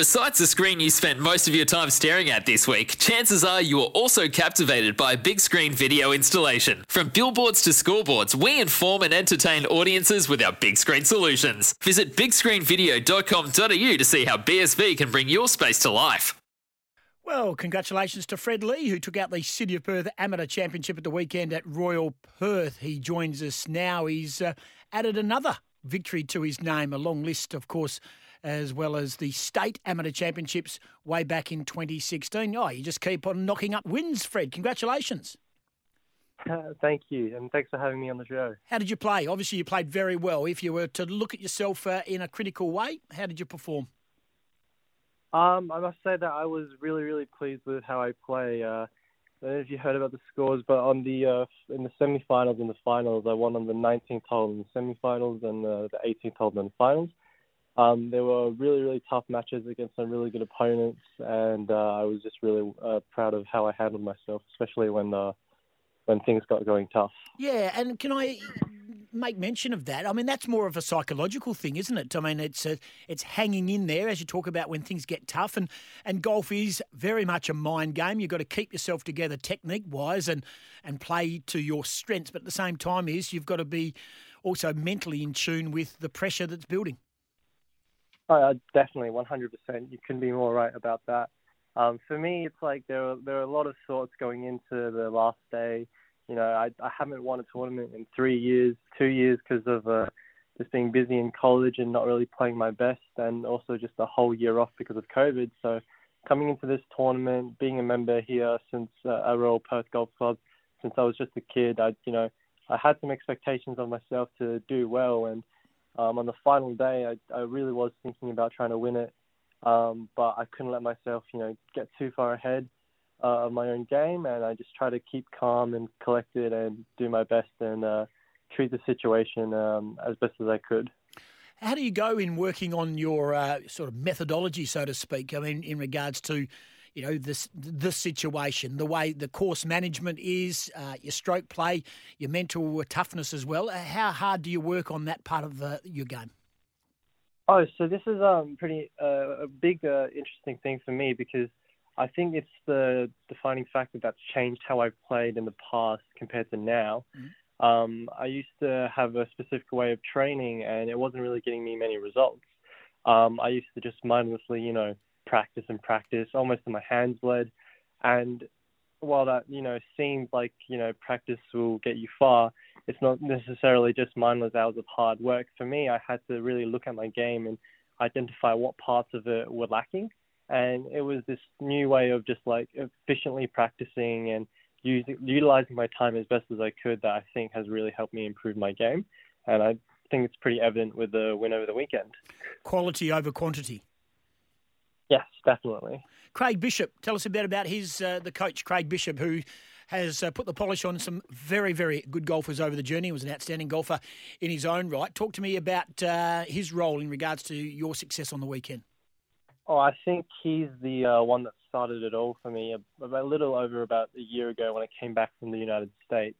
Besides the screen you spent most of your time staring at this week, chances are you were also captivated by a big screen video installation. From billboards to scoreboards, we inform and entertain audiences with our big screen solutions. Visit bigscreenvideo.com.au to see how BSV can bring your space to life. Well, congratulations to Fred Lee, who took out the City of Perth Amateur Championship at the weekend at Royal Perth. He joins us now. He's uh, added another victory to his name, a long list, of course, as well as the State Amateur Championships way back in 2016. Oh, you just keep on knocking up wins, Fred. Congratulations. Uh, thank you, and thanks for having me on the show. How did you play? Obviously, you played very well. If you were to look at yourself uh, in a critical way, how did you perform? Um, I must say that I was really, really pleased with how I play. Uh, I don't know if you heard about the scores, but on the uh, in the semi-finals and the finals, I won on the 19th hole in the semi-finals and uh, the 18th hole in the finals. Um, there were really, really tough matches against some really good opponents, and uh, I was just really uh, proud of how I handled myself, especially when uh, when things got going tough. Yeah, and can I make mention of that. I mean, that's more of a psychological thing, isn't it? I mean, it's a, it's hanging in there as you talk about when things get tough, and and golf is very much a mind game. You've got to keep yourself together technique wise and and play to your strengths, but at the same time is you've got to be also mentally in tune with the pressure that's building. Uh, definitely, 100%. You couldn't be more right about that. Um, for me, it's like there are, there are a lot of thoughts going into the last day you know, I, I haven't won a tournament in three years, two years because of uh, just being busy in college and not really playing my best, and also just a whole year off because of COVID. So coming into this tournament, being a member here since uh, Royal Perth Golf Club, since I was just a kid, I you know I had some expectations of myself to do well, and um, on the final day, I, I really was thinking about trying to win it, um, but I couldn't let myself you know get too far ahead uh, of my own game, and I just try to keep calm and collected and do my best and uh, treat the situation um, as best as I could. How do you go in working on your uh, sort of methodology, so to speak? I mean, in regards to you know this this situation, the way the course management is, uh, your stroke play, your mental toughness as well. Uh, how hard do you work on that part of uh, your game? Oh, so this is um pretty uh, a big uh, interesting thing for me because I think it's the defining factor that's changed how I've played in the past compared to now. Mm-hmm. Um, I used to have a specific way of training, and it wasn't really getting me many results. Um, I used to just mindlessly, you know, practice and practice, almost to my hands bled. And while that, you know, seems like, you know, practice will get you far, it's not necessarily just mindless hours of hard work. For me, I had to really look at my game and identify what parts of it were lacking and it was this new way of just like efficiently practicing and using, utilizing my time as best as I could that I think has really helped me improve my game. And I think it's pretty evident with the win over the weekend. Quality over quantity. Yes, definitely. Craig Bishop, tell us a bit about his uh, the coach Craig Bishop, who has uh, put the polish on some very very good golfers over the journey. He was an outstanding golfer in his own right. Talk to me about uh, his role in regards to your success on the weekend. Oh, I think he's the uh, one that started it all for me. A, a, little over about a year ago when I came back from the United States,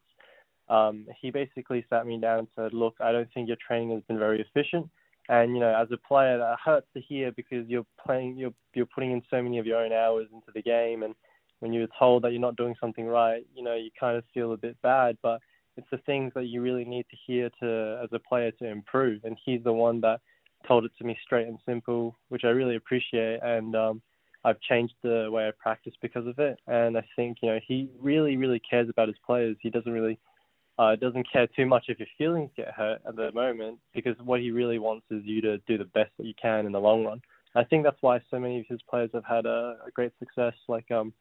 um, he basically sat me down and said, "Look, I don't think your training has been very efficient, and you know, as a player, that hurts to hear because you're playing, you're you're putting in so many of your own hours into the game, and when you're told that you're not doing something right, you know, you kind of feel a bit bad, but." It's the things that you really need to hear to as a player to improve, and he's the one that told it to me straight and simple, which I really appreciate. And um, I've changed the way I practice because of it. And I think you know he really, really cares about his players. He doesn't really uh, doesn't care too much if your feelings get hurt at the moment because what he really wants is you to do the best that you can in the long run. I think that's why so many of his players have had a, a great success. Like um,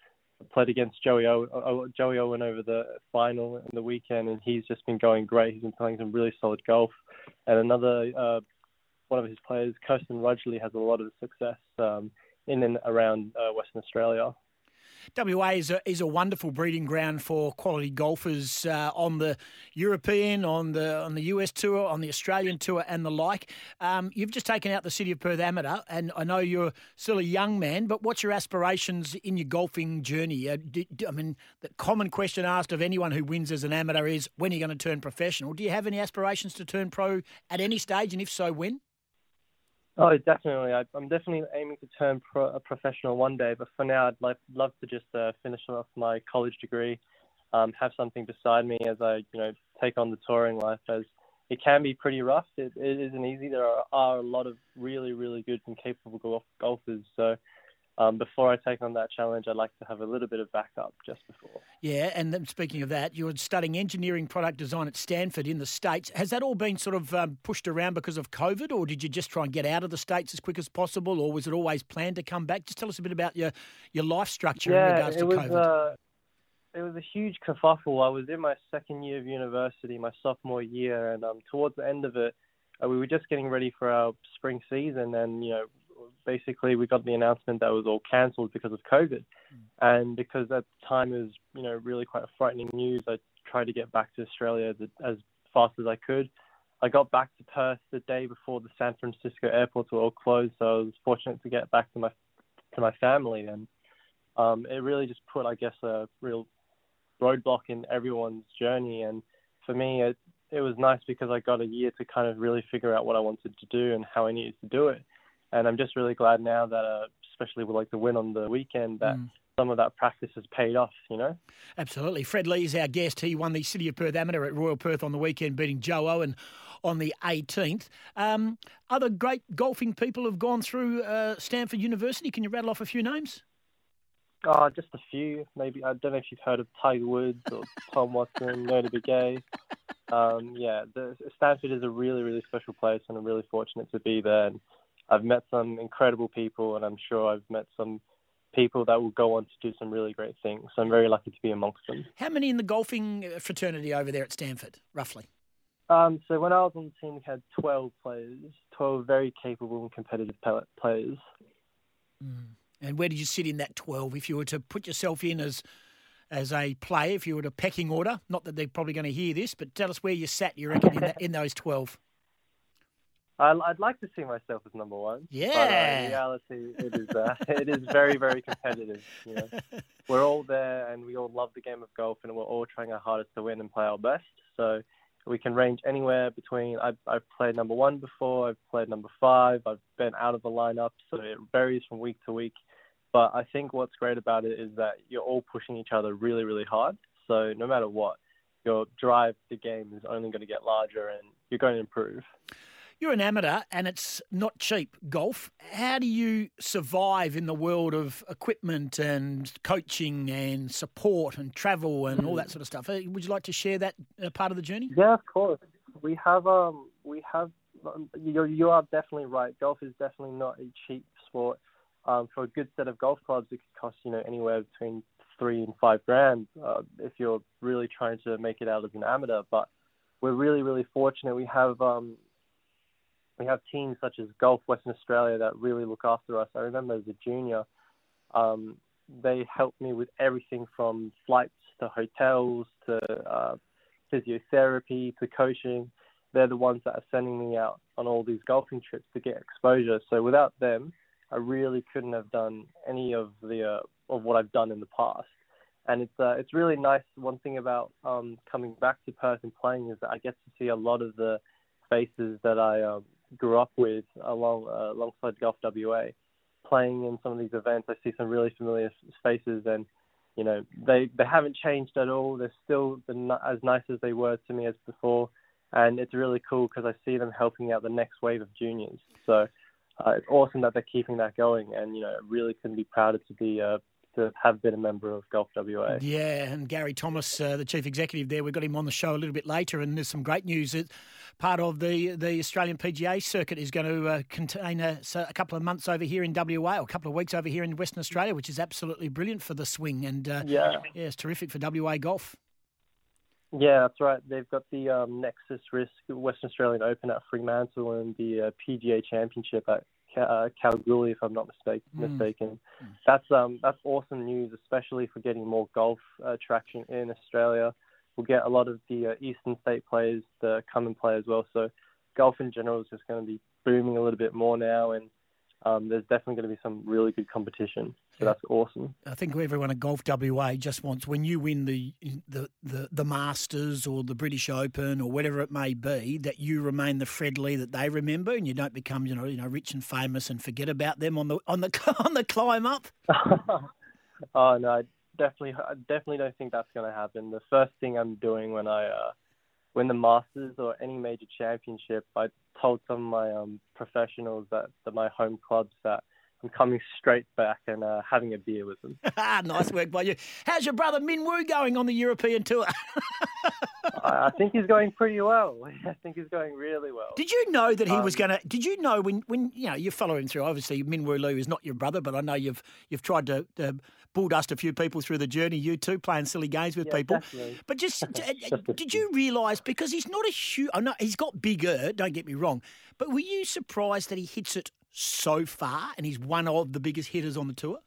played against Joey Owen, Joey Owen over the final in the weekend, and he's just been going great. He's been playing some really solid golf. And another uh, one of his players, Kirsten Rudgeley, has a lot of success um, in and around uh, Western Australia. WA is a, is a wonderful breeding ground for quality golfers uh, on the European, on the on the US tour, on the Australian tour, and the like. Um, you've just taken out the City of Perth Amateur, and I know you're still a young man, but what's your aspirations in your golfing journey? Uh, do, do, I mean, the common question asked of anyone who wins as an amateur is, when are you going to turn professional? Do you have any aspirations to turn pro at any stage, and if so, when? Oh, definitely. I, am definitely aiming to turn pro, a professional one day, but for now, I'd like, love to just uh, finish off my college degree, um, have something beside me as I, you know, take on the touring life. As it can be pretty rough. It, it isn't easy. There are, are a lot of really, really good and capable golf, golfers. So um, before I take on that challenge, I'd like to have a little bit of backup just before. Yeah, and then speaking of that, you're studying engineering product design at Stanford in the States. Has that all been sort of um, pushed around because of COVID, or did you just try and get out of the States as quick as possible, or was it always planned to come back? Just tell us a bit about your, your life structure yeah, in regards it to was, COVID. Uh, it was a huge kerfuffle. I was in my second year of university, my sophomore year, and um, towards the end of it, uh, we were just getting ready for our spring season, and you know basically we got the announcement that was all cancelled because of COVID, mm. and because at the time it was you know really quite frightening news. I tried to get back to Australia as, as fast as I could. I got back to Perth the day before the San Francisco airports were all closed, so I was fortunate to get back to my to my family, and um, it really just put, I guess, a real roadblock in everyone's journey. And for me, it it was nice because I got a year to kind of really figure out what I wanted to do and how I needed to do it and I'm just really glad now that, uh, especially with like the win on the weekend, that mm. some of that practice has paid off. You know. Absolutely. Fred Lee is our guest. He won the City of Perth Amateur at Royal Perth on the weekend, beating Joe Owen on the 18th. Um, other great golfing people have gone through uh, Stanford University. Can you rattle off a few names? Oh, just a few. Maybe I don't know if you've heard of Tiger Woods or Tom Watson, Notah Begay. Um, yeah, the, Stanford is a really, really special place, and I'm really fortunate to be there. And I've met some incredible people, and I'm sure I've met some people that will go on to do some really great things. So I'm very lucky to be amongst them. How many in the golfing fraternity over there at Stanford, roughly? Um, so when I was on the team, we had 12 players, 12 very capable and competitive players. Mm. And where did you sit in that 12? If you were to put yourself in as as a player, if you were to pecking order, not that they're probably going to hear this, but tell us where you sat, you reckon, in, that, in those 12. I'd like to see myself as number one. Yeah. But, uh, in reality, it is uh, it is very very competitive. You know, we're all there and we all love the game of golf and we're all trying our hardest to win and play our best. So we can range anywhere between. I've, I've played number one before. I've played number five. I've been out of the lineup, so it varies from week to week. But I think what's great about it is that you're all pushing each other really really hard. So no matter what, your drive to game is only going to get larger and you're going to improve. You're an amateur and it's not cheap golf. How do you survive in the world of equipment and coaching and support and travel and all that sort of stuff? Uh, would you like to share that uh, part of the journey? Yeah, of course. We have um we have um, you you are definitely right. Golf is definitely not a cheap sport. Um, for a good set of golf clubs, it could cost you know anywhere between three and five grand uh, if you're really trying to make it out as an amateur. But we're really really fortunate. We have um, we have teams such as Golf Western Australia that really look after us. I remember as a junior, um, they helped me with everything from flights to hotels to uh, physiotherapy to coaching. They're the ones that are sending me out on all these golfing trips to get exposure. So without them, I really couldn't have done any of the uh, of what I've done in the past. And it's uh, it's really nice. One thing about um, coming back to Perth and playing is that I get to see a lot of the faces that I um, grew up with along uh, alongside Golf WA, playing in some of these events. I see some really familiar faces, and you know they they haven't changed at all. They're still as nice as they were to me as before, and it's really cool because I see them helping out the next wave of juniors. So uh, it's awesome that they're keeping that going, and you know really couldn't be prouder to be uh, to have been a member of Golf WA. Yeah, and Gary Thomas, uh, the chief executive there, we've got him on the show a little bit later, and there's some great news that part of the the Australian PGA circuit is going to uh, contain a, a, couple of months over here in WA, or a couple of weeks over here in Western Australia, which is absolutely brilliant for the swing, and uh, yeah. yeah, it's terrific for WA golf. Yeah, that's right. They've got the um, Nexus Risk Western Australian Open at Fremantle and the uh, PGA Championship at uh, Kalgoorlie, if I'm not mistake, mm. mistaken. Mm. That's um that's awesome news, especially for getting more golf uh, traction in Australia. We'll get a lot of the uh, eastern state players to come and play as well. So golf in general is just going to be booming a little bit more now, and um, there's definitely going to be some really good competition. So that's awesome. I think everyone at Golf WA just wants when you win the, the the the Masters or the British Open or whatever it may be that you remain the Fred Lee that they remember and you don't become you know you know rich and famous and forget about them on the on the on the climb up. oh no, I definitely I definitely don't think that's going to happen. The first thing I'm doing when I uh, win the Masters or any major championship, I told some of my um, professionals that, that my home clubs that I'm coming straight back and uh, having a beer with them. nice work by you. How's your brother Min Woo going on the European tour? I think he's going pretty well. I think he's going really well. Did you know that he um, was going to? Did you know when when you know you follow him through? Obviously, Min Woo Lee is not your brother, but I know you've you've tried to. to bulldust a few people through the journey. You too, playing silly games with yeah, people. Definitely. But just did you realise because he's not a huge? I know he's got bigger. Don't get me wrong, but were you surprised that he hits it so far and he's one of the biggest hitters on the tour?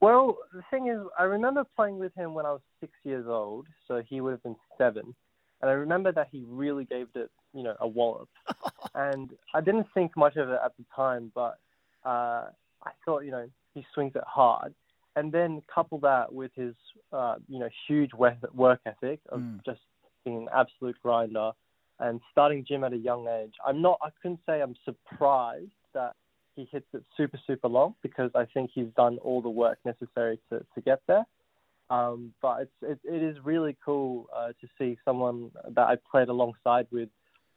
Well, the thing is, I remember playing with him when I was six years old, so he would have been seven. And I remember that he really gave it, you know, a wallop. and I didn't think much of it at the time, but uh, I thought, you know, he swings it hard. And then couple that with his, uh, you know, huge work ethic of mm. just being an absolute grinder and starting gym at a young age. I'm not. I couldn't say I'm surprised that he hits it super super long because I think he's done all the work necessary to to get there. Um, but it's it, it is really cool uh, to see someone that I played alongside with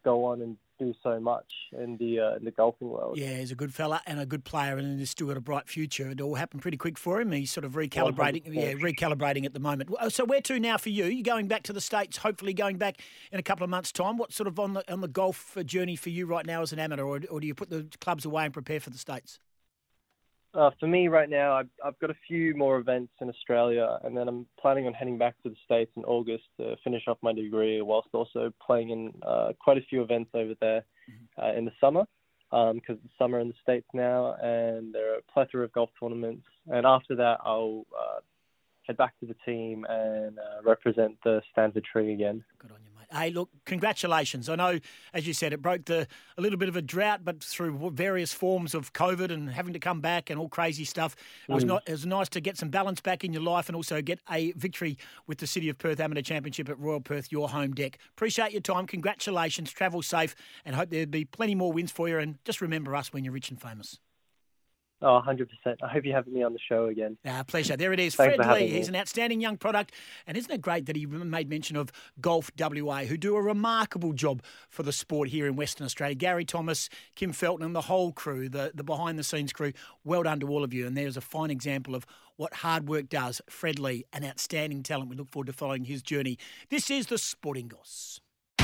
go on and do so much in the uh, in the golfing world. Yeah, he's a good fella and a good player, and he's still got a bright future. It all happened pretty quick for him. He's sort of recalibrating, 100%. yeah, recalibrating at the moment. So where to now for you? You're going back to the states, hopefully going back in a couple of months' time. What's sort of on the on the golf journey for you right now as an amateur, or, or do you put the clubs away and prepare for the states? Uh, for me right now, I've, I've got a few more events in Australia, and then I'm planning on heading back to the States in August to finish off my degree, whilst also playing in uh, quite a few events over there mm-hmm. uh, in the summer, because um, it's summer in the States now, and there are a plethora of golf tournaments. And after that, I'll uh, head back to the team and uh, represent the Stanford Tree again. Good on you. Hey, look, congratulations. I know, as you said, it broke the a little bit of a drought, but through various forms of COVID and having to come back and all crazy stuff, it was, mm. not, it was nice to get some balance back in your life and also get a victory with the City of Perth Amateur Championship at Royal Perth, your home deck. Appreciate your time. Congratulations. Travel safe and hope there'll be plenty more wins for you. And just remember us when you're rich and famous. Oh, 100%. I hope you have me on the show again. Ah, pleasure. There it is. Fred Lee. He's an outstanding young product. And isn't it great that he made mention of Golf WA, who do a remarkable job for the sport here in Western Australia? Gary Thomas, Kim Felton, and the whole crew, the, the behind the scenes crew. Well done to all of you. And there's a fine example of what hard work does. Fred Lee, an outstanding talent. We look forward to following his journey. This is the Sporting Goss.